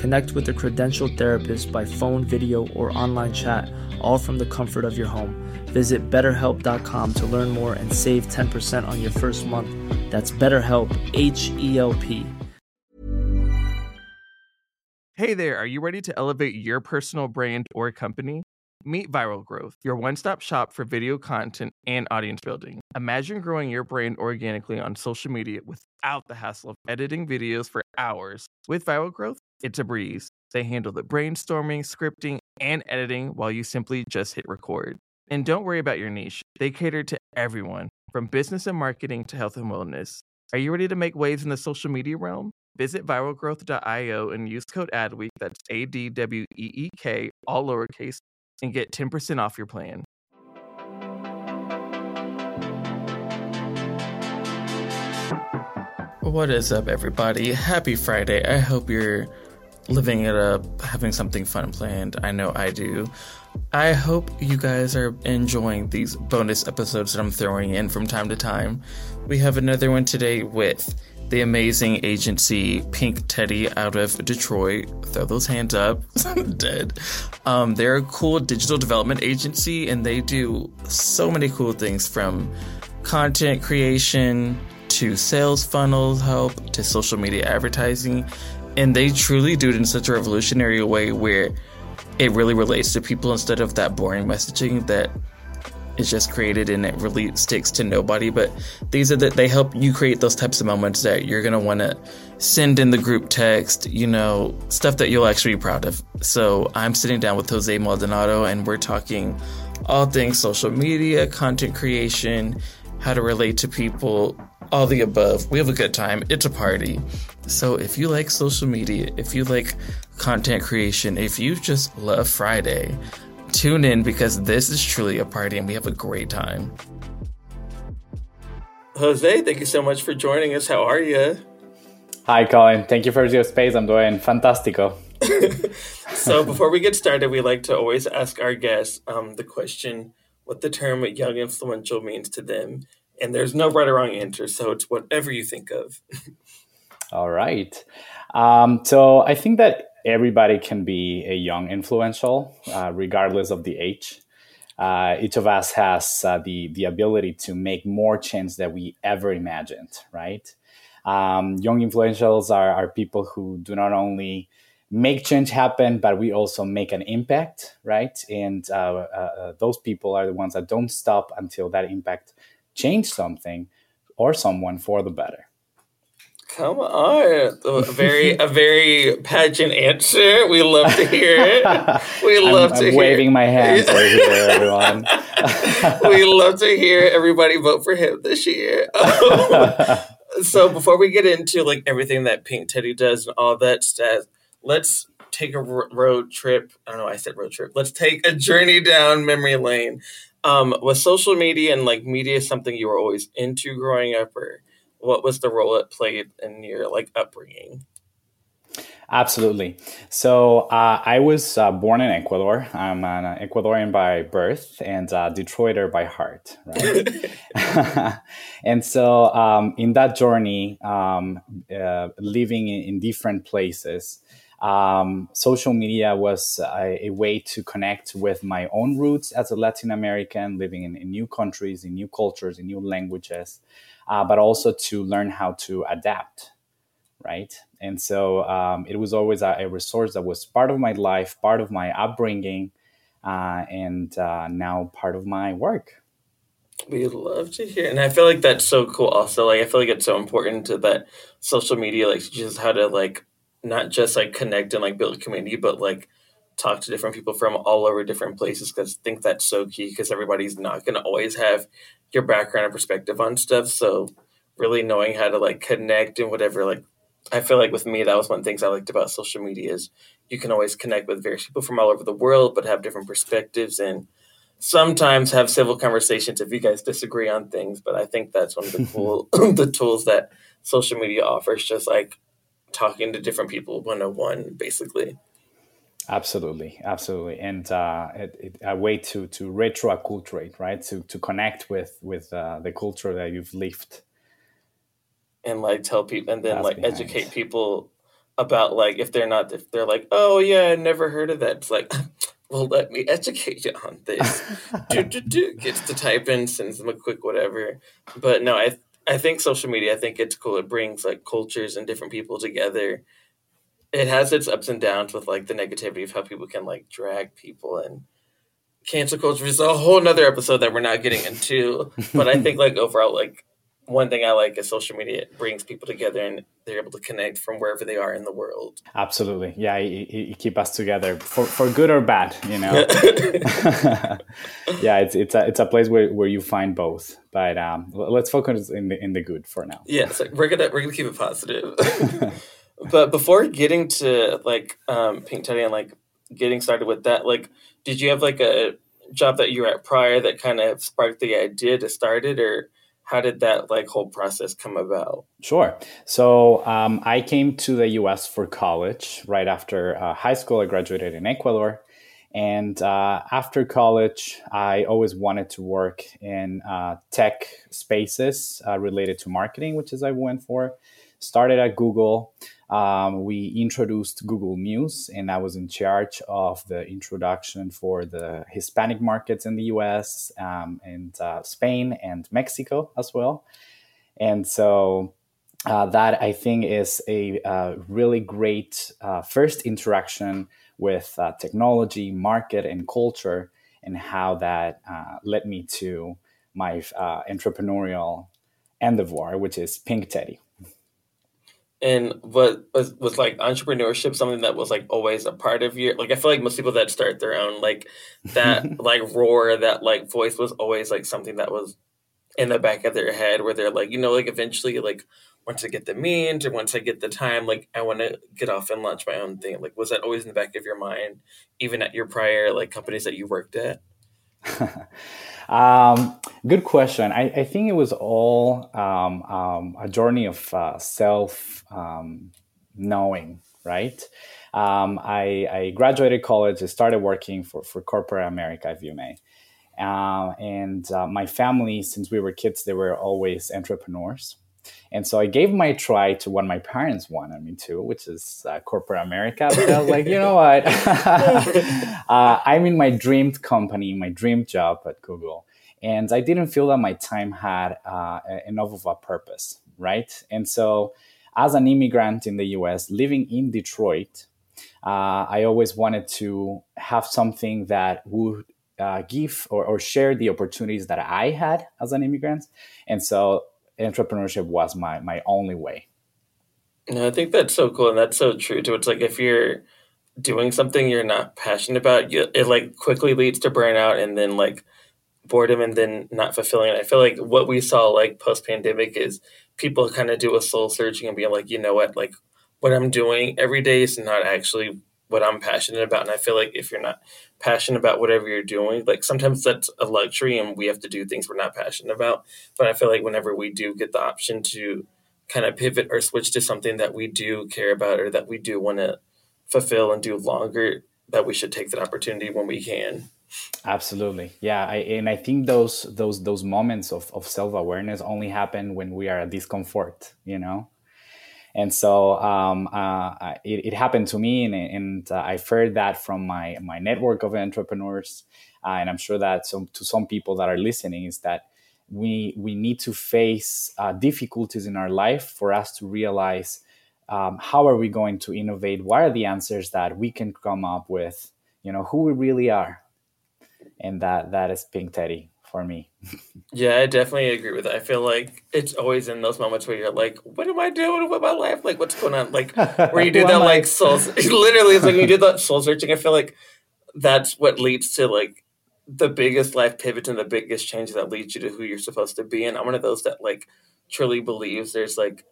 Connect with a credentialed therapist by phone, video, or online chat, all from the comfort of your home. Visit betterhelp.com to learn more and save 10% on your first month. That's BetterHelp, H E L P. Hey there, are you ready to elevate your personal brand or company? Meet Viral Growth, your one stop shop for video content and audience building. Imagine growing your brand organically on social media without the hassle of editing videos for hours. With Viral Growth, it's a breeze. They handle the brainstorming, scripting, and editing while you simply just hit record. And don't worry about your niche, they cater to everyone, from business and marketing to health and wellness. Are you ready to make waves in the social media realm? Visit viralgrowth.io and use code ADWEEK, that's A D W E E K, all lowercase, and get 10% off your plan. What is up, everybody? Happy Friday. I hope you're living it up, having something fun planned. I know I do. I hope you guys are enjoying these bonus episodes that I'm throwing in from time to time. We have another one today with the amazing agency Pink Teddy out of Detroit. Throw those hands up. Dead. Um, they're a cool digital development agency and they do so many cool things from content creation to sales funnel help to social media advertising. And they truly do it in such a revolutionary way where it really relates to people instead of that boring messaging that is just created and it really sticks to nobody. But these are that they help you create those types of moments that you're gonna want to send in the group text. You know, stuff that you'll actually be proud of. So I'm sitting down with Jose Maldonado and we're talking all things social media, content creation, how to relate to people, all the above. We have a good time. It's a party. So if you like social media, if you like content creation, if you just love Friday, tune in because this is truly a party and we have a great time. Jose, thank you so much for joining us. How are you? Hi, Colin. Thank you for your space. I'm doing fantastico. so, before we get started, we like to always ask our guests um, the question what the term young influential means to them. And there's no right or wrong answer, so it's whatever you think of. All right. Um, so, I think that everybody can be a young influential, uh, regardless of the age. Uh, each of us has uh, the the ability to make more change than we ever imagined, right? Um, young influentials are, are people who do not only make change happen, but we also make an impact, right? And uh, uh, uh, those people are the ones that don't stop until that impact change something or someone for the better. Come on, a very a very pageant answer. We love to hear it. We love I'm, to I'm hear. waving my hands here, everyone. we love to hear everybody vote for him this year. so before we get into like everything that Pink Teddy does and all that stuff, let's take a road trip. I don't know. I said road trip. Let's take a journey down memory lane. Um, was social media and like media something you were always into growing up, or what was the role it played in your like upbringing? Absolutely. So uh, I was uh, born in Ecuador. I'm an Ecuadorian by birth and a Detroiter by heart, right? and so um, in that journey, um, uh, living in, in, different places, um, social media was a, a, way to connect with my own roots as a Latin American, living in, in new countries, in new cultures, in new languages, uh, but also to learn how to adapt right? And so um, it was always a, a, resource that was part of my life, part of my upbringing, uh, and uh, now part of my work. We love to hear, and I feel like that's so cool. Also, like I feel like it's so important to that social media, like just how to like not just like connect and like build community, but like talk to different people from all over different places. Because I think that's so key. Because everybody's not going to always have your background and perspective on stuff. So really knowing how to like connect and whatever, like I feel like with me, that was one of the things I liked about social media is you can always connect with various people from all over the world, but have different perspectives and sometimes have civil conversations if you guys disagree on things. But I think that's one of the cool the tools that social media offers, just like talking to different people one on one, basically. Absolutely, absolutely, and uh, it, it, a way to to retroacculturate, right? To to connect with with uh, the culture that you've lived, and like tell people, and then That's like behind. educate people about like if they're not if they're like, oh yeah, I never heard of that. It's like well, let me educate you on this. do, do, do. Gets to type in, sends them a quick whatever. But no, I I think social media, I think it's cool. It brings like cultures and different people together. It has its ups and downs with like the negativity of how people can like drag people and cancel culture is a whole nother episode that we're not getting into. but I think like overall, like one thing I like is social media it brings people together and they're able to connect from wherever they are in the world. Absolutely, yeah, you, keep us together for, for good or bad, you know. yeah, it's it's a it's a place where, where you find both, but um, let's focus in the in the good for now. Yeah, so we're gonna we're gonna keep it positive. but before getting to like um, Pink Teddy and like getting started with that, like, did you have like a job that you were at prior that kind of sparked the idea to start it, or how did that like whole process come about? Sure. So um, i came to the us for college right after uh, high school. I graduated in ecuador. And uh, after college i always wanted to work in uh, tech spaces uh, related to marketing which is i went for. Started at google um, we introduced Google News, and I was in charge of the introduction for the Hispanic markets in the US um, and uh, Spain and Mexico as well. And so uh, that I think is a uh, really great uh, first interaction with uh, technology, market, and culture, and how that led me to my entrepreneurial endeavor, which is Pink Teddy and what was, was like entrepreneurship something that was like always a part of your like i feel like most people that start their own like that like roar that like voice was always like something that was in the back of their head where they're like you know like eventually like once i get the means or once i get the time like i want to get off and launch my own thing. Like was that always in the back of your mind even at your prior like companies that you worked at Um, good question. I, I, think it was all um, um, a journey of uh, self um, knowing, right? Um, I, I, graduated college, I started working for, for corporate America, if you may. Uh, and uh, my family, since we were kids, they were always entrepreneurs. And so I gave my try to what my parents wanted me to, which is uh, corporate America. But I was like, you know what? uh, I'm in my dreamed company, my dream job at Google. And I didn't feel that my time had uh, enough of a purpose, right? And so, as an immigrant in the US, living in Detroit, uh, I always wanted to have something that would uh, give or, or, share the opportunities that I had as an immigrant. And so entrepreneurship was my my only way. No, I think that's so cool, and that's so true too. It's like if you're doing something you're not passionate about, you, it like quickly leads to burnout, and then like boredom, and then not fulfilling. I feel like what we saw like post pandemic is people kind of do a soul searching and being like, you know what, like what I'm doing every day is not actually what I'm passionate about. And I feel like if you're not passionate about whatever you're doing, like sometimes that's a luxury and we have to do things we're not passionate about. But I feel like whenever we do get the option to kind of pivot or switch to something that we do care about or that we do want to fulfill and do longer, that we should take that opportunity when we can. Absolutely, yeah, I, and I think those those those moments of, of self awareness only happen when we are at discomfort. You know, and so um, uh, it, it, happened to me, and, and uh, I've heard that from my my network of entrepreneurs, uh, and I'm sure that some, to some people that are listening is that we we need to face uh, difficulties in our life for us to realize um, how are we going to innovate, what are the answers that we can come up with, you know, who we really are, and that that is Pink Teddy for me. yeah, I definitely agree with that. I feel like it's always in those moments where you're like, "What am I doing with my life? Like, what's going on?" Like, where you do that, like soul. Literally, it's like you do that soul searching. I feel like that's what leads to like the biggest life pivots and the biggest change that leads you to who you're supposed to be. And I'm one of those that like truly believes there's like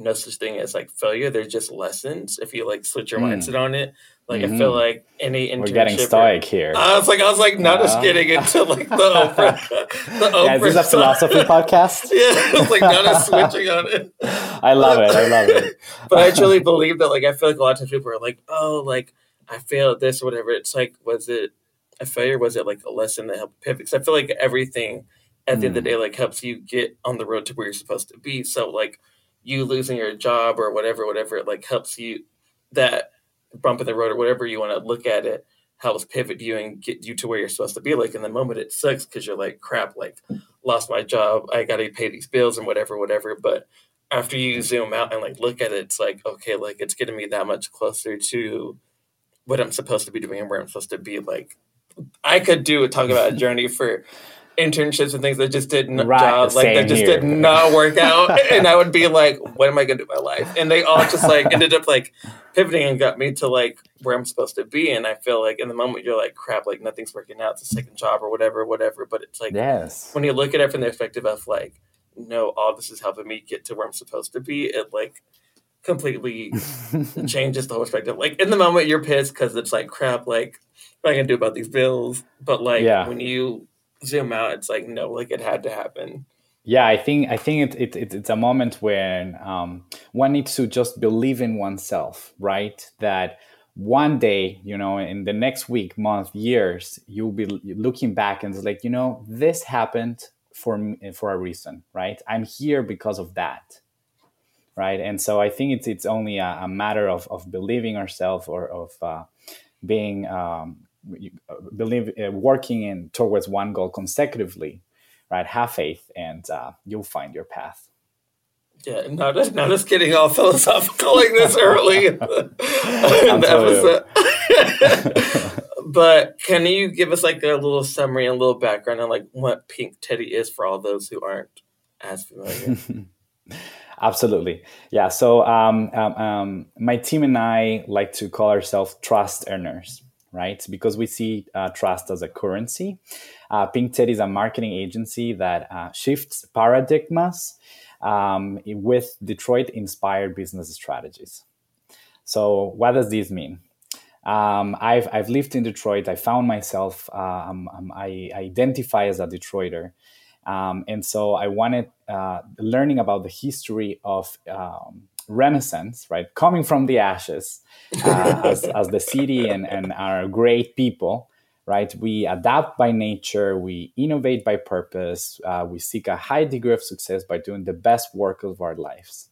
no such thing as like failure. There's just lessons if you like switch your mm. mindset on it. Like mm-hmm. I feel like any internship. We're getting stoic here. I was like, I was like, not just getting into like the Oprah. the Oprah yeah, is this a philosophy podcast? yeah, it's like not just switching on it. I love it. I love it. but I truly believe that. Like I feel like a lot of times people are like, oh, like I failed this or whatever. It's like, was it a failure? Was it like a lesson that helped pivot? Because I feel like everything at the mm. end of the mm. day like helps you get on the road to where you're supposed to be. So like you losing your job or whatever, whatever, it like helps you that bump in the road or whatever you want to look at it helps pivot you and get you to where you're supposed to be. Like in the moment, it sucks because you're like, crap, like lost my job, I got to pay these bills and whatever, whatever. But after you zoom out and like look at it, it's like, okay, like it's getting me that much closer to what I'm supposed to be doing and where I'm supposed to be. Like I could do a talk about a journey for internships and things that just did not right, job, like that just here. did not work out. And i would be like what am i gonna do with my life? And they all just like ended up like pivoting and got me to like where i'm supposed to be. And i feel like in the moment you're like crap like nothing's working out. It's a second job or whatever whatever. But it's like yes. when you look at it from the perspective of like no all this is helping me get to where i'm supposed to be it like completely changes the whole perspective. Like in the moment you're pissed because it's like crap like what am i gonna do about these bills? But like yeah. when you zoom out, it's like no, like it had to happen. Yeah, I think I think it, it, it's a moment when um, one needs to just believe in oneself, right? That one day, you know, in the next week, month, years, you'll be looking back and it's like, you know, this happened for for a reason, right? I'm here because of that, right? And so I think it's it's only a, a matter of of believing ourselves or of uh, being um, believe uh, working in towards one goal consecutively right? Have faith and uh, you'll find your path. Yeah not just, not just getting all philosophical like this early. In the, in the episode but can you give us like a little summary and a little background on like what pink teddy is for all those who aren't as familiar? Absolutely. Yeah so um, um, um, my team and i like to call ourselves trust earners right? Because we see uh, trust as a currency. Uh, Pink Teddy is a marketing agency that uh, shifts paradigms um, with Detroit inspired business strategies. So, what does this mean? Um, I've, I've lived in Detroit. I found myself, um, um, I identify as a Detroiter. Um, and so I wanted uh, learning about the history of um, renaissance, right? Coming from the ashes uh, as, as the city and, and our great people, right? We adapt by nature, we innovate by purpose, uh, we seek a high degree of success by doing the best work of our lives.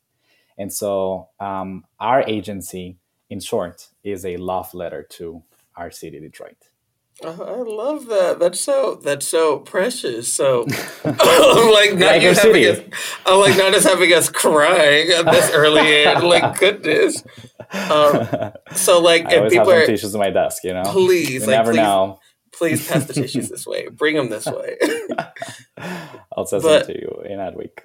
And so um, our agency, in short, is a love letter to our city, Detroit. Uh, I love that. That's so that's so precious. So I'm like not like just having us, I'm like not just having us crying at this early age. Like goodness. Um, so like I if people have are tissues on my desk, you know. Please, like, never please, know. Please pass the tissues this way. Bring them this way. I'll send them to you in that week.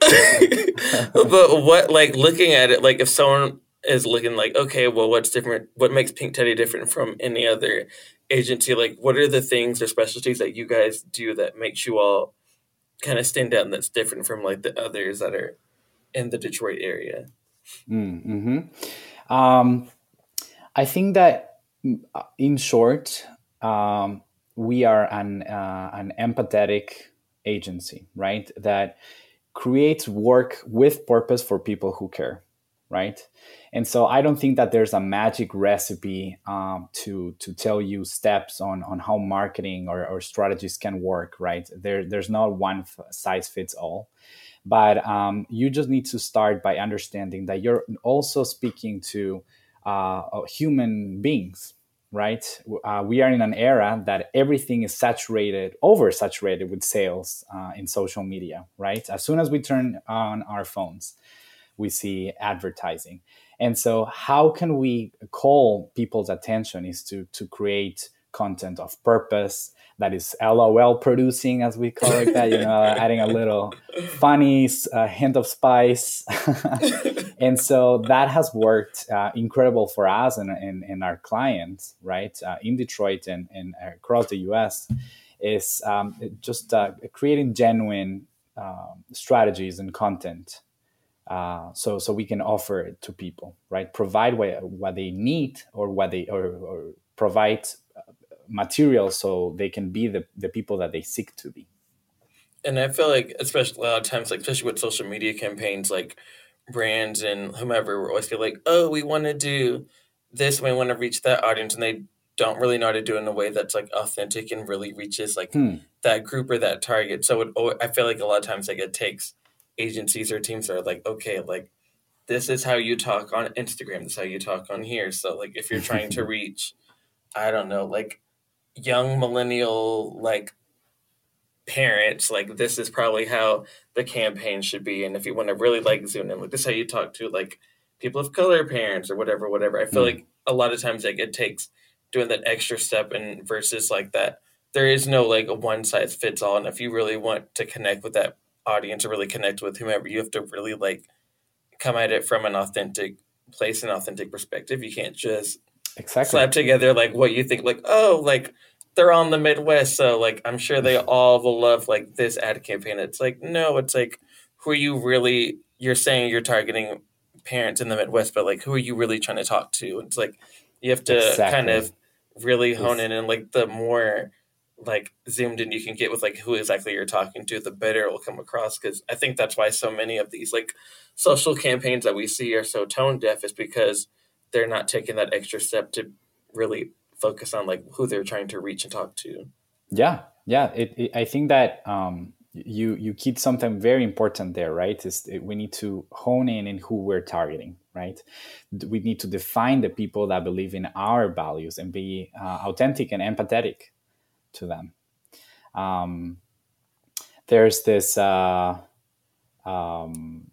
but what like looking at it, like if someone is looking like, okay, well, what's different? What makes Pink Teddy different from any other agency? Like, what are the things or specialties that you guys do that makes you all kind of stand out and that's different from like the others that are in the Detroit area? Mm-hmm. Um, I think that, in short, um, we are an uh, an empathetic agency, right? That creates work with purpose for people who care, right? And so I don't think that there's a magic recipe um, to to tell you steps on on how marketing or, or strategies can work. Right there, there's not one size fits all. But um, you just need to start by understanding that you're also speaking to uh, human beings, right? Uh, we are in an era that everything is saturated, oversaturated with sales uh, in social media, right? As soon as we turn on our phones, we see advertising. And so, how can we call people's attention is to to create content of purpose, that is LOL producing, as we call it that, you know, adding a little funny uh, hint of spice. and so that has worked uh, incredible for us and, and, and our clients, right, uh, in Detroit and, and across the US, is um, just uh, creating genuine um, strategies and content. Uh, so, so we can offer it to people, right? Provide what, what they need or what they or, or provide material so they can be the, the people that they seek to be. And I feel like, especially a lot of times, like especially with social media campaigns, like brands and whomever we're always feel like, oh, we want to do this, we want to reach that audience, and they don't really know how to do it in a way that's like authentic and really reaches like hmm. that group or that target. So it, I feel like a lot of times like it takes agencies or teams are like, okay, like this is how you talk on Instagram, this is how you talk on here. So like if you're trying to reach, I don't know, like young millennial like parents like this is probably how the campaign should be and if you want to really like zoom in like this is how you talk to like people of color parents or whatever whatever i feel mm. like a lot of times like it takes doing that extra step and versus like that there is no like a one size fits all and if you really want to connect with that audience or really connect with whomever. You have to really like come at it from an authentic place and authentic perspective. You can't just exactly. slap together like what you think like oh like they're on the midwest so like i'm sure they all will love like this ad campaign. It's like no it's like who are you really you're saying you're targeting parents in the midwest but like who are you really trying to talk to? It's like you have to exactly. kind of really hone in and like the more like zoomed in you can get with like who exactly you're talking to the better it will come across because i think that's why so many of these like social campaigns that we see are so tone deaf is because they're not taking that extra step to really focus on like who they're trying to reach and talk to. Yeah, yeah. It, it, I think that um, you you keep something very important there, right? Is we need to hone in in who we're targeting, right? We need to define the people that believe in our values and be uh, authentic and empathetic to them. Um, there's this. Uh, um,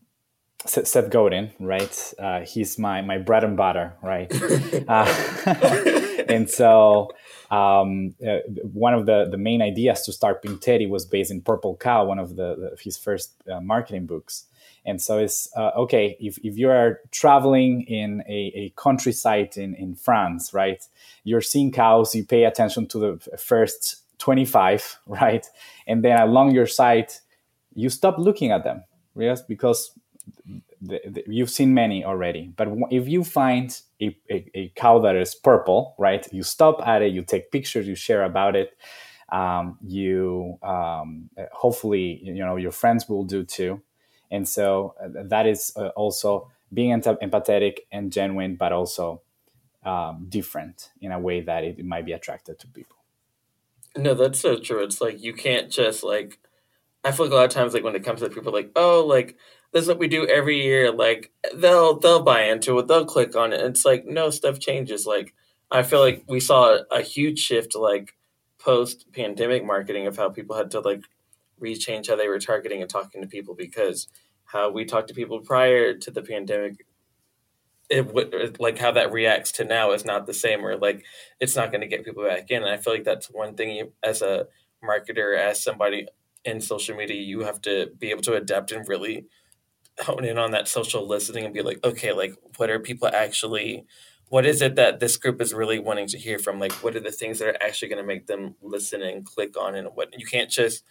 Seth Godin, right? Uh, he's my my bread and butter, right? uh, and so um, uh, one of the the main ideas to start Pink Teddy was based in Purple Cow, one of the, the his first uh, marketing books. And so it's uh, okay if, if you are traveling in a, a countryside in, in France, right? You're seeing cows, you pay attention to the first 25, right? And then along your side, you stop looking at them, yes, because you've seen many already. But if you find a, a, a, cow that is purple, right? You stop at it, you take pictures, you share about it. Um, you um, hopefully you know your friends will do too, and so uh, that is uh, also being empathetic and genuine, but also um, different in a way that it might be attracted to people. No, that's so true. It's like you can't just like. I feel like a lot of times, like when it comes to people, like oh, like this is what we do every year. Like they'll they'll buy into it, they'll click on it. It's like no stuff changes. Like I feel like we saw a huge shift like post pandemic marketing of how people had to like rechange how they were targeting and talking to people because how we talked to people prior to the pandemic it would like how that reacts to now is not the same or like it's not going to get people back in and i feel like that's one thing you as a marketer as somebody in social media you have to be able to adapt and really hone in on that social listening and be like, okay, like what are people actually what is it that this group is really wanting to hear from? Like what are the things that are actually going to make them listen and click on and what you can't just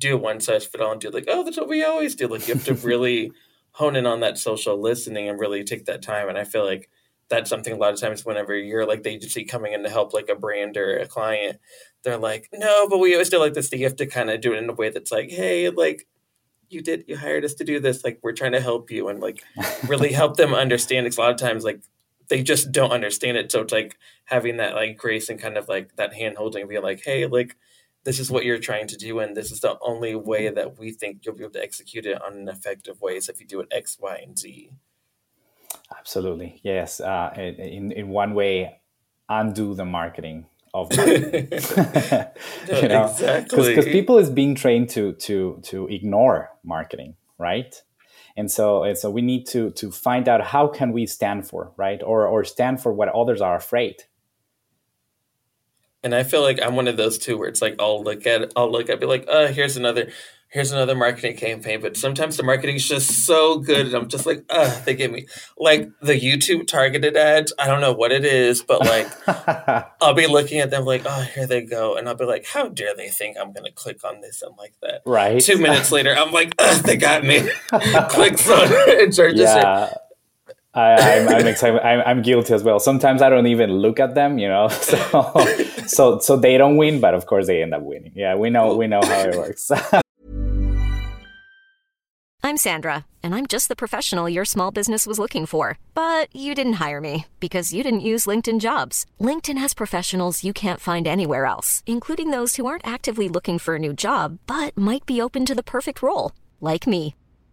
do a one size fit all and do like, oh, that's what we always do. Like you have to really hone in on that social listening and really take that time. And I feel like that's something a lot of times whenever you're like the agency coming in to help like a brand or a client, they're like, no, but we always do like this. You have to kind of do it in a way that's like, hey, like you did you hired us to do this like we're trying to help you and like really help them understand because a lot of times like they just don't understand it so it's like having that like grace and kind of like that hand holding being like hey like this is what you're trying to do and this is the only way that we think you'll be able to execute it on an effective way so if you do it x y and z absolutely yes uh, in, in one way undo the marketing of marketing. you know? exactly because people is being trained to to to ignore marketing right and so and so we need to to find out how can we stand for right or or stand for what others are afraid And I feel like I'm one of those two where it's like I'll look at I'll look at be like, oh, here's another here's another marketing campaign. But sometimes the marketing is just so good and I'm just like, uh, they give me like the YouTube targeted ads. I don't know what it is, but like I'll be looking at them like, oh, here they go. And I'll be like, how dare they think I'm gonna click on this and like that. Right. Two minutes later, I'm like, they got me. Clicks on it and charges yeah. it. I, I'm, I'm excited. I'm, I'm guilty as well. Sometimes I don't even look at them, you know. So, so, so they don't win, but of course they end up winning. Yeah, we know, we know how it works. I'm Sandra, and I'm just the professional your small business was looking for. But you didn't hire me because you didn't use LinkedIn Jobs. LinkedIn has professionals you can't find anywhere else, including those who aren't actively looking for a new job but might be open to the perfect role, like me.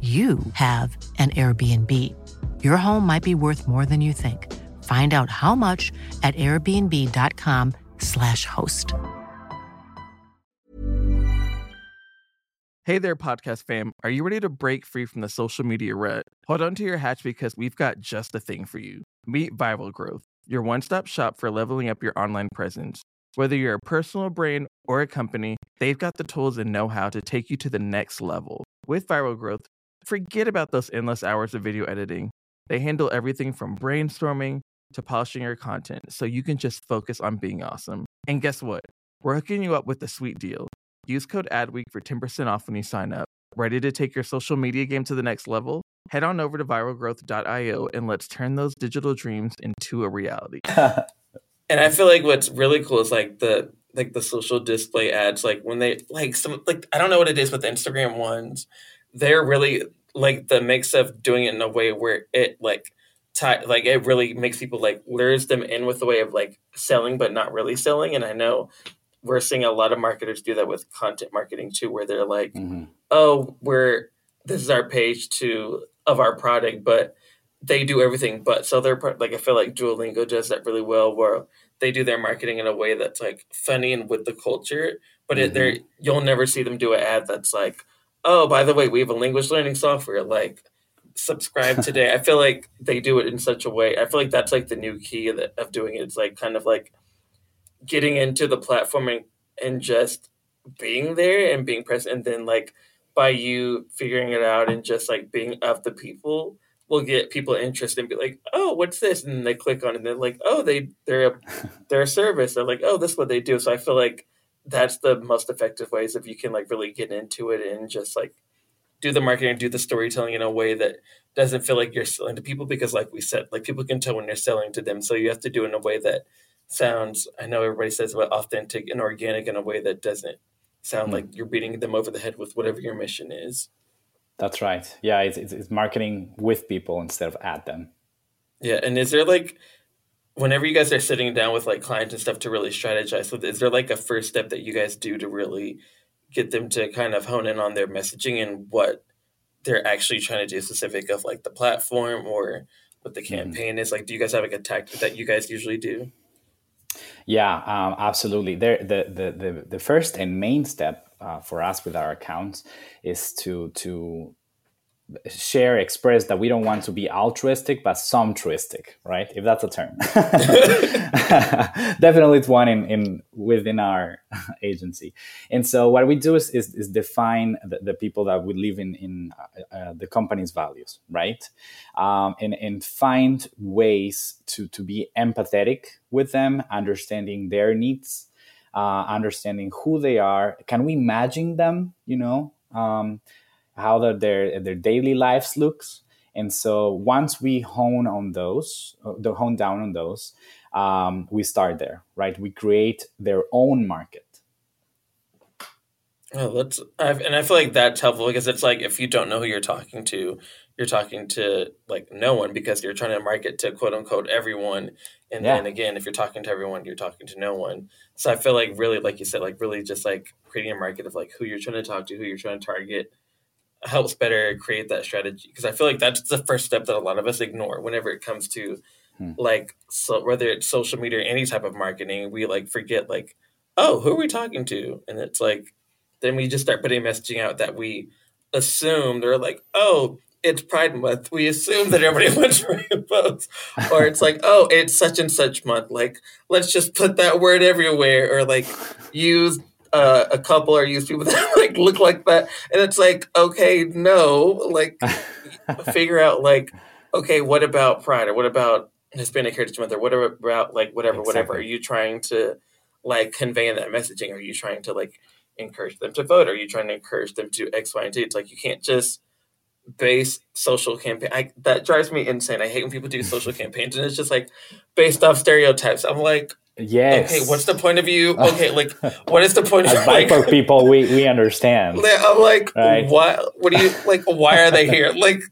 you have an Airbnb. Your home might be worth more than you think. Find out how much at airbnb.com/slash host. Hey there, podcast fam. Are you ready to break free from the social media rut? Hold on to your hatch because we've got just the thing for you. Meet Viral Growth, your one stop shop for leveling up your online presence. Whether you're a personal brand or a company, they've got the tools and know how to take you to the next level. With Viral Growth, forget about those endless hours of video editing. They handle everything from brainstorming to polishing your content so you can just focus on being awesome. And guess what? We're hooking you up with a sweet deal. Use code ADWEEK for 10% off when you sign up. Ready to take your social media game to the next level? Head on over to viralgrowth.io and let's turn those digital dreams into a reality. and I feel like what's really cool is like the like the social display ads, like when they like some like I don't know what it is with the Instagram ones. They're really like the mix of doing it in a way where it like tie like it really makes people like lures them in with the way of like selling but not really selling. And I know we're seeing a lot of marketers do that with content marketing too, where they're like, Mhm. "Oh, we're this is our page to of our product," but they do everything but so they're like I feel like Duolingo does that really well, where they do their marketing in a way that's like funny and with the culture, but it, they're you'll never see them do an ad that's like, "Oh, by the way, we have a language learning software like." subscribe today. I feel like they do it in such a way i feel like that's like the new key that, of doing it. It's like kind of like getting into the platform and, and just being there and being present and then like by you figuring it out and just like being of the people will get people interested and be like oh what's this? And they click on it and they're like oh they they're a they're a service. They're like oh this is what they do. So i feel like that's the most effective ways if you can like really get into it and just like do the marketing do the storytelling in a way that doesn't feel like you're selling to people because like we said like people can tell when you're selling to them so you have to do it in a way that sounds i know everybody says about authentic and organic in a way that doesn't sound hmm. like you're beating them over the head with whatever your mission is That's right. Yeah, it's, it's, it's marketing with people instead of at them. yeah and is there like whenever you guys are sitting down with like clients and stuff to really strategize with is there like a first step that you guys do to really get them to kind of hone in on their messaging and what they're actually trying to do specific of like the platform or what the campaign is? Like do you guys have like a tactic that you guys usually do? Yeah, um, absolutely. There, the, the the the first and main step uh, for us with our accounts is to to share, express that we don't want to be altruistic, but somtruistic, right? If that's a term, definitely it's one in, in within our agency. And so what we do is is, is define the, the people that we live in in uh, uh, the company's values, right? Um, and and find ways to to be empathetic with them, understanding their needs, uh, understanding who they are. Can we imagine them? You know. Um, how the, their their daily lives looks and so once we hone on those uh, the hone down on those um, we start there, right? We create their own market. Oh, that's I've, and I feel like that's helpful because it's like if you don't know who you're talking to, you're talking to like no one because you're trying to market to quote unquote everyone. And yeah. then again, if you're talking to everyone, you're talking to no one. So I feel like really, like you said, like really just like creating a market of like who you're trying to talk to, who you're trying to target, helps better create that strategy. Because I feel like that's the first step that a lot of us ignore whenever it comes to hmm. like so whether it's social media or any type of marketing, we like forget like, oh, who are we talking to? And it's like then we just start putting messaging out that we assume they're like, oh, it's Pride Month. We assume that everybody wants rainbows. Or it's like, oh, it's such and such month. Like, let's just put that word everywhere. Or like use uh, a couple or use people that like look like that. And it's like, okay, no. Like figure out like, okay, what about Pride? Or what about Hispanic Heritage Month? Or whatever about like whatever, exactly. whatever. Are you trying to like convey that messaging? Are you trying to like encourage them to vote? Are you trying to encourage them to X, Y, and Z? It's like you can't just base social campaign. I, that drives me insane. I hate when people do social campaigns and it's just like based off stereotypes. I'm like, yes. Okay, what's the point of view? Okay, like what is the point of like, for people? We we understand. I'm like, right? what? What do you like? Why are they here? Like,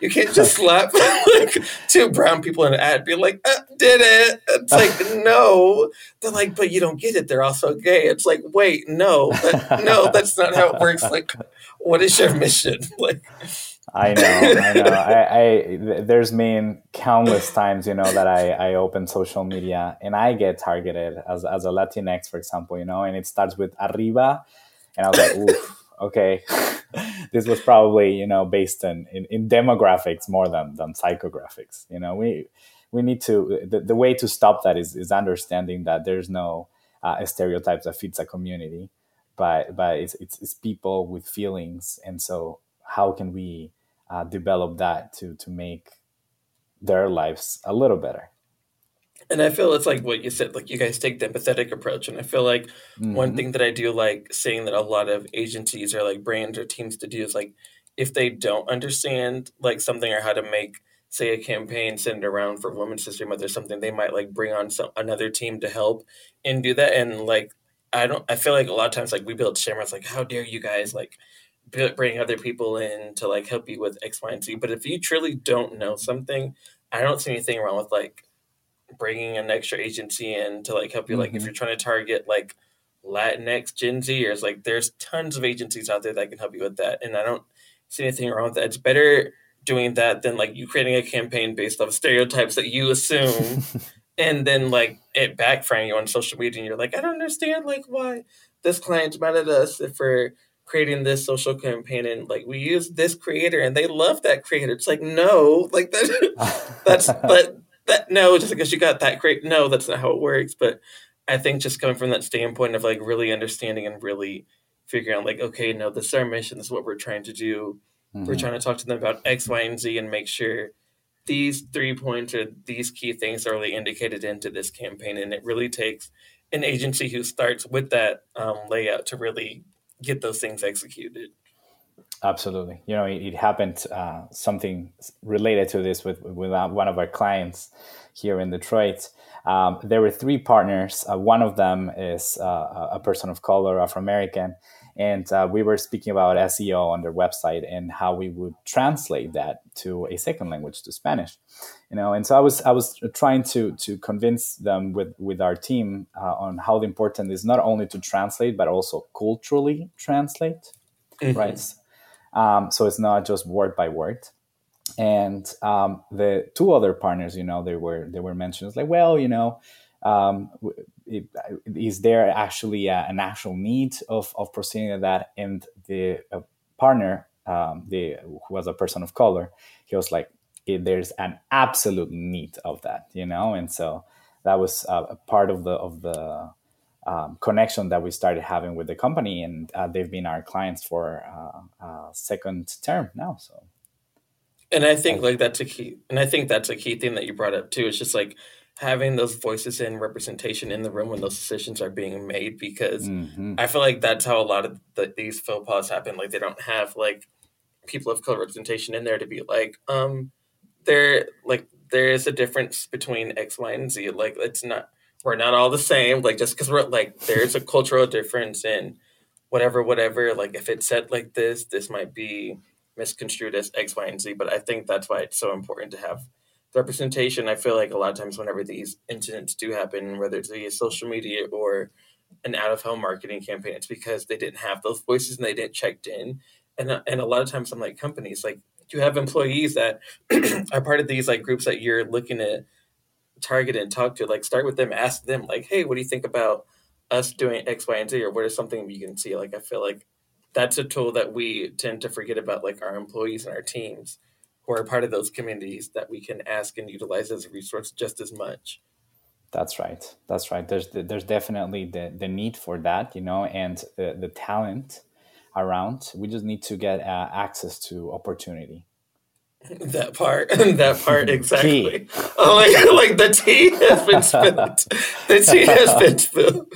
you can't just slap like two brown people in an ad, be like, uh, did it? It's like, no. They're like, but you don't get it. They're also gay. It's like, wait, no, that, no, that's not how it works. Like, what is your mission? Like. I know, I know. I, I, there's been countless times, you know, that I, I open social media and I get targeted as, as a Latinx, for example, you know, and it starts with arriba, and I was like, oof, okay, this was probably, you know, based in, in, in, demographics more than than psychographics. You know, we we need to the, the way to stop that is is understanding that there's no uh, stereotypes that fits a community, but but it's, it's it's people with feelings, and so how can we uh, develop that to to make their lives a little better and i feel it's like what you said like you guys take the empathetic approach and i feel like mm-hmm. one thing that i do like seeing that a lot of agencies or like brands or teams to do is like if they don't understand like something or how to make say a campaign centered around for women's history month or something they might like bring on some another team to help and do that and like i don't i feel like a lot of times like we build shamrocks like how dare you guys like bring other people in to like help you with X, Y, and Z. But if you truly don't know something, I don't see anything wrong with like bringing an extra agency in to like help you. Mm-hmm. Like if mm-hmm. you're trying to target like Latinx, Gen Zers, like there's tons of agencies out there that can help you with that. And I don't see anything wrong with that. It's better doing that than like you creating a campaign based off stereotypes that you assume. and then like it backfiring you on social media and you're like, I don't understand like why this client's mad at us if we're creating this social campaign and like we use this creator and they love that creator. It's like no, like that that's but that no, just because you got that great no, that's not how it works. But I think just coming from that standpoint of like really understanding and really figuring out like, okay, no, this is our mission, this is what we're trying to do. Mm-hmm. We're trying to talk to them about X, Y, and Z and make sure these three points or these key things are really indicated into this campaign. And it really takes an agency who starts with that um, layout to really get those things executed. Absolutely. You know, it, it happened uh, something related to this with, with uh, one of our clients here in Detroit. Um, there were three partners. Uh, one of them is uh, a person of color, Afro American, and uh, we were speaking about SEO on their website and how we would translate that to a second language, to Spanish. You know, and so I was I was trying to to convince them with with our team uh, on how important is not only to translate but also culturally translate, mm-hmm. right? Um, so it's not just word by word and um, the two other partners you know they were they were mentioned like well you know um, is there actually a, a, national need of, of proceeding to that? And the uh, partner, um, the who was a person of color, he was like, "There's an absolute need of that," you know. And so that was uh, a part of the of the um, connection that we started having with the company, and uh, they've been our clients for uh, second term now. So. And I think like that's a key, and I think that's a key thing that you brought up too. It's just like having those voices and representation in the room when those decisions are being made because mm-hmm. I feel like that's how a lot of the, these faux pas happen. Like they don't have like people of color representation in there to be like, um, they're like there is a difference between X, Y, and Z. Like it's not we're not all the same. Like just because we're like there's a cultural difference in whatever, whatever. Like if it's said like this, this might be misconstrued as X, Y, and Z. But I think that's why it's so important to have representation. I feel like a lot of times whenever these incidents do happen, whether it's via social media or an out of home marketing campaign, it's because they didn't have those voices and they didn't checked in. And uh, and a lot of times I'm like companies like you have employees that are part of these like groups that you're looking to target and talk to. Like start with them, ask them like, hey, what do you think about us doing X, Y, and Z, or what is something you can see? Like I feel like that's a tool that we tend to forget about, like our employees and our teams who are part of those communities that we can ask and utilize as a resource just as much. That's right. That's right. There's there's definitely the, the need for that, you know, and the, the talent around. We just need to get uh, access to opportunity. That part, that part exactly. oh my god, like the tea has been spilled. The tea has been spilled.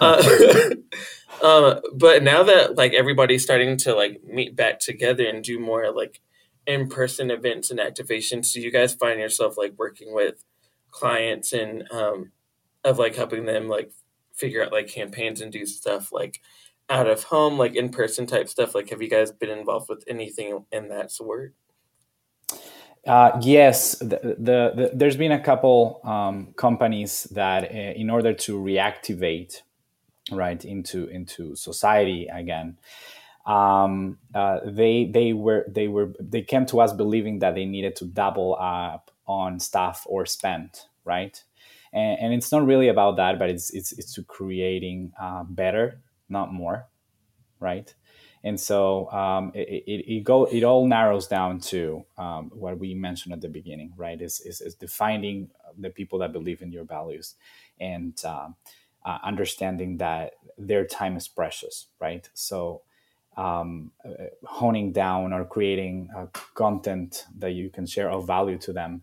Uh, uh, but now that like everybody's starting to like meet back together and do more like in-person events and activations, do you guys find yourself like working with clients and um, of like helping them like figure out like campaigns and do stuff like out of home, like in-person type stuff? Like, have you guys been involved with anything in that sort? Uh, yes, the, the, the, there's been a couple um, companies that, uh, in order to reactivate right into into society again, um, uh, they they were they were they came to us believing that they needed to double up on staff or spend, right? And, and it's not really about that, but it's it's it's to creating uh, better, not more, right? and so um, it, it, it, go it all narrows down to um, what we mentioned at the beginning right is, is, is, defining the people that believe in your values and um, uh, understanding that their time is precious right so um, uh, honing down or creating uh, content that you can share of value to them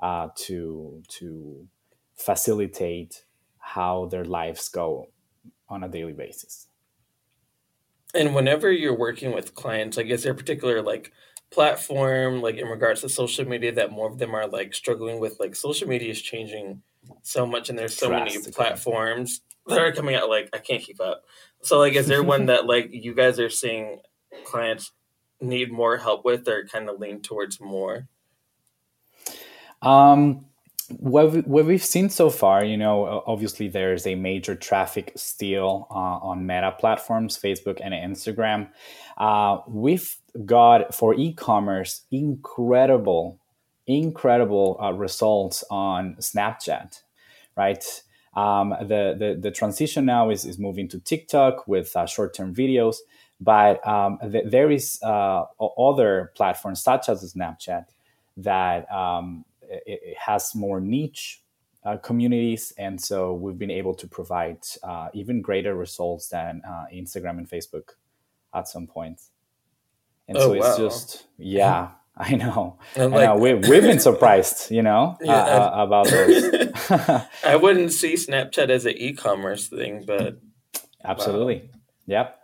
uh, to to facilitate how their lives go on a daily basis and whenever you're working with clients, like is there a particular like platform, like in regards to social media, that more of them are like struggling with? Like social media is changing so much, and there's so many platforms that are coming out. Like I can't keep up. So like, is there one that like you guys are seeing clients need more help with, or kind of lean towards more? Um, what, we, what we've seen so far, you know, obviously there's a major traffic steal uh, on meta platforms, Facebook and Instagram. Uh, we've got for e commerce incredible, incredible uh, results on Snapchat, right? Um, the, the, the transition now is, is moving to TikTok with uh, short term videos, but um, th- there is uh, other platforms such as Snapchat that um, it, it has more niche uh, communities, and so we've been able to provide uh, even greater results than uh, Instagram and Facebook at some point. And oh, so it's wow. just yeah. I know. Like, I know. We, we've been surprised, you know, yeah, uh, uh, about those. I wouldn't see Snapchat as an e-commerce thing, but absolutely, wow. yep,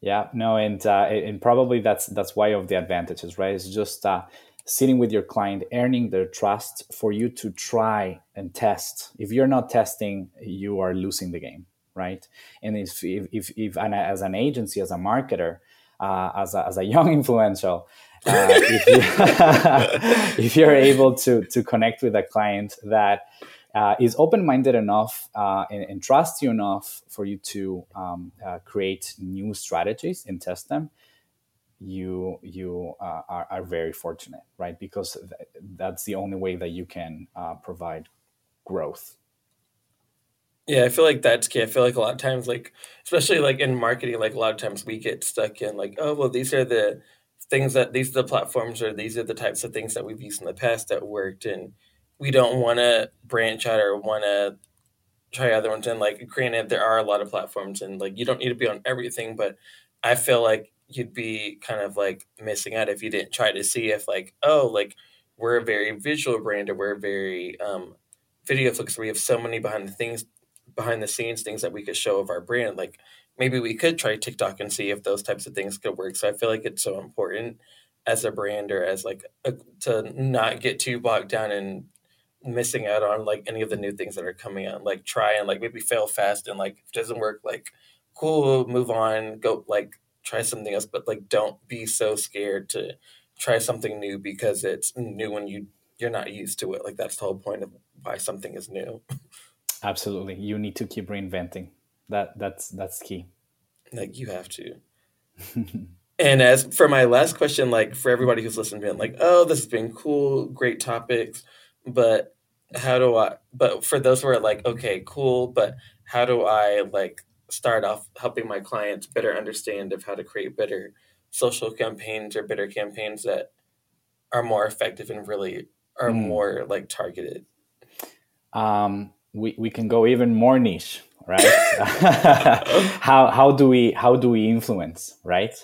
yeah. No, and uh, and probably that's that's why of the advantages, right? It's just uh, sitting with your client, earning their trust for you to try and test. If you're not testing, you are losing the game, right? And if if if, if as an agency, as a marketer, uh, as a, as a young influential, uh, if, you, if you're able to to connect with a client that uh, is open-minded enough uh, and, and trusts you enough for you to um, uh, create new strategies and test them you you uh, are, are very fortunate right? Because th- that's the only way that you can uh, provide growth yeah i feel like that's key i feel like a lot of times like especially like in marketing like a lot of times we get stuck in like oh well these are the things that these are the platforms or these are the types of things that we've used in the past that worked and we don't want to branch out or want to try other ones and like granted there are a lot of platforms and like you don't need to be on everything but i feel like you'd be kind of like missing out if you didn't try to see if like oh like we're a very visual brand or we're very um, video focused. We have so many behind the things behind the scenes things that we could show of our brand. Like maybe we could try TikTok and see if those types of things could work. So I feel like it's so important as a brand or as like a, to not get too bogged down in missing out on like any of the new things that are coming out. Like try and like maybe fail fast and like if it doesn't work, like cool, move on, go like try something else. But like don't be so scared to try something new because it's new when you you're not used to it. Like that's the whole point of why something is new. Absolutely, you need to keep reinventing. That that's that's key. Like you have to. and as for my last question, like for everybody who's listening, being like, "Oh, this has been cool, great topics," but how do I? But for those who are like, "Okay, cool," but how do I like start off helping my clients better understand of how to create better social campaigns or better campaigns that are more effective and really are mm. more like targeted? Um, we we can go even more niche, right? how how do we how do we influence, right?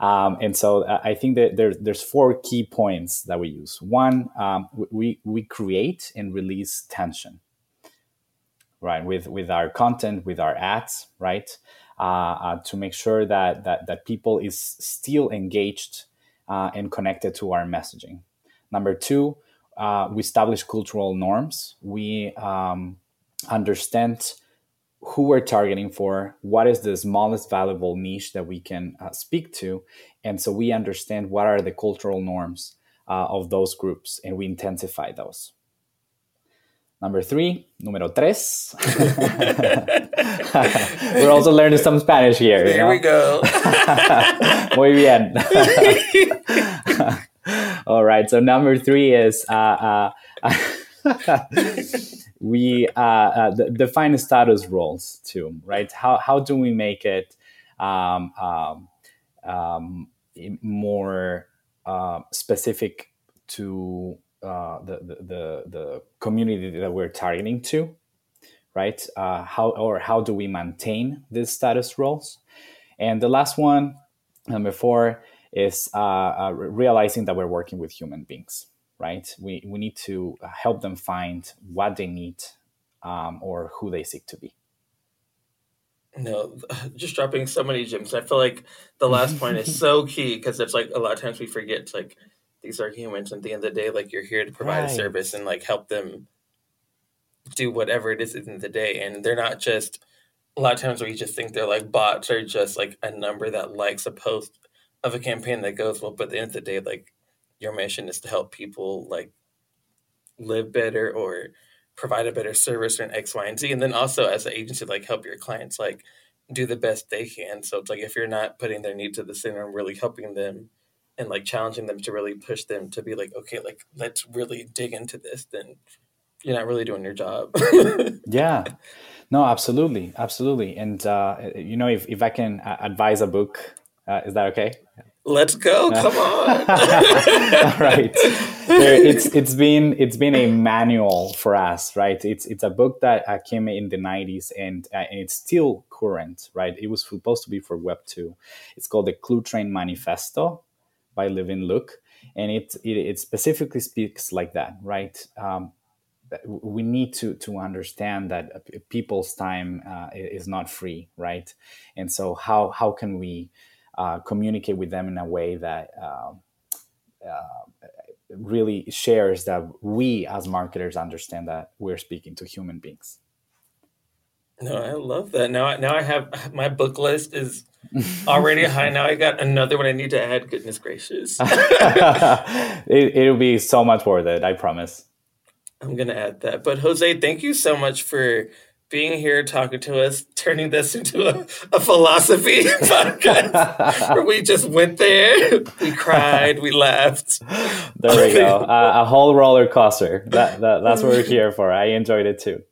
Um, and so uh, I think that there, there's four key points that we use. One, um, we, we create and release tension, right? With, with our content, with our ads, right? Uh, uh, to make sure that, that, that people is still engaged uh, and connected to our messaging. Number two, uh, we establish cultural norms. We um, understand who we're targeting for, what is the smallest valuable niche that we can uh, speak to, and so we understand what are the cultural norms uh, of those groups, and we intensify those. Number three, número tres. We're also learning some Spanish here. There you know? we go. Muy bien. All right. So number three is uh, uh we uh, uh, define status roles too, right? How, how do we make it um, um, um, more uh, specific to uh, the, the, the, community that we're targeting to, right? How or how do we maintain these status roles? And the last one, number four, is uh, uh, realizing that we're working with human beings right? We, we need to help them find what they need um, or who they seek to be. No, just dropping so many gems. I feel like the last point is so key because it's like a lot of times we forget like these are humans. And at the end of the day, like you're here to provide right. a service and like help them do whatever it is in the day. And they're not just a lot of times we just think they're like bots or just like a number that likes a post of a campaign that goes well. But at the end of the day, like your mission is to help people like live better or provide a better service or an X, Y, and Z. And then also as an agency, like help your clients like do the best they can. So it's like if you're not putting their needs at the center and really helping them and like challenging them to really push them to be like, okay, like let's really dig into this, then you're not really doing your job. yeah. No, absolutely. Absolutely. And, uh, you know, if, if I can advise a book, uh, is that okay? Let's go! Come on. All right. There, it's it's been it's been a manual for us, right? It's it's a book that uh, came in the '90s and uh, and it's still current, right? It was supposed to be for Web two. It's called the Cluetrain Manifesto by Levin Luk, and it, it it, specifically speaks like that, right? Um, we need to to understand that people's time uh, is not free, right? And so how how can we uh, communicate with them in a way that uh, uh, really shares that we as marketers understand that we're speaking to human beings. No, I love that. Now, now I have my book list is already high. Now I got another one I need to add. Goodness gracious! it, it'll be so much worth it. I promise. I'm gonna add that. But Jose, thank you so much for being here talking to us, turning this into a, a philosophy podcast where we just went there, we cried, we laughed. There we go. Uh, a whole roller coaster. That, that that's what we're here for. I enjoyed it too.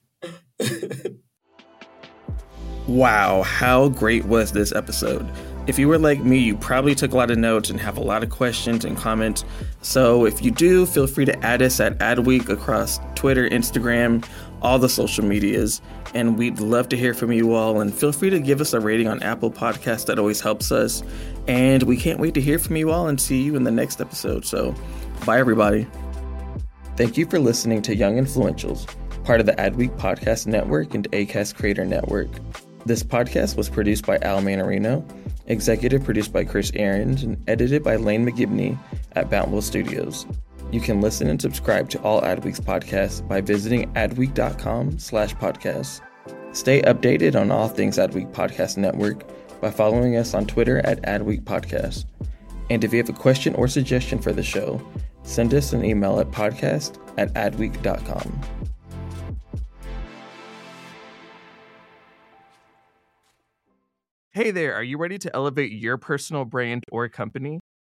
wow, how great was this episode? If you were like me, you probably took a lot of notes and have a lot of questions and comments. So if you do, feel free to add us at Adweek across Twitter, Instagram, all the social medias. And we'd love to hear from you all. And feel free to give us a rating on Apple Podcasts. That always helps us. And we can't wait to hear from you all and see you in the next episode. So bye, everybody. Thank you for listening to Young Influentials, part of the Adweek Podcast Network and Acast Creator Network. This podcast was produced by Al Manarino, executive produced by Chris Ahrens, and edited by Lane McGibney at Bountiful Studios. You can listen and subscribe to all Adweek's podcasts by visiting adweek.com slash podcasts. Stay updated on all things Adweek Podcast Network by following us on Twitter at Adweek Podcast. And if you have a question or suggestion for the show, send us an email at podcast at adweek.com. Hey there, are you ready to elevate your personal brand or company?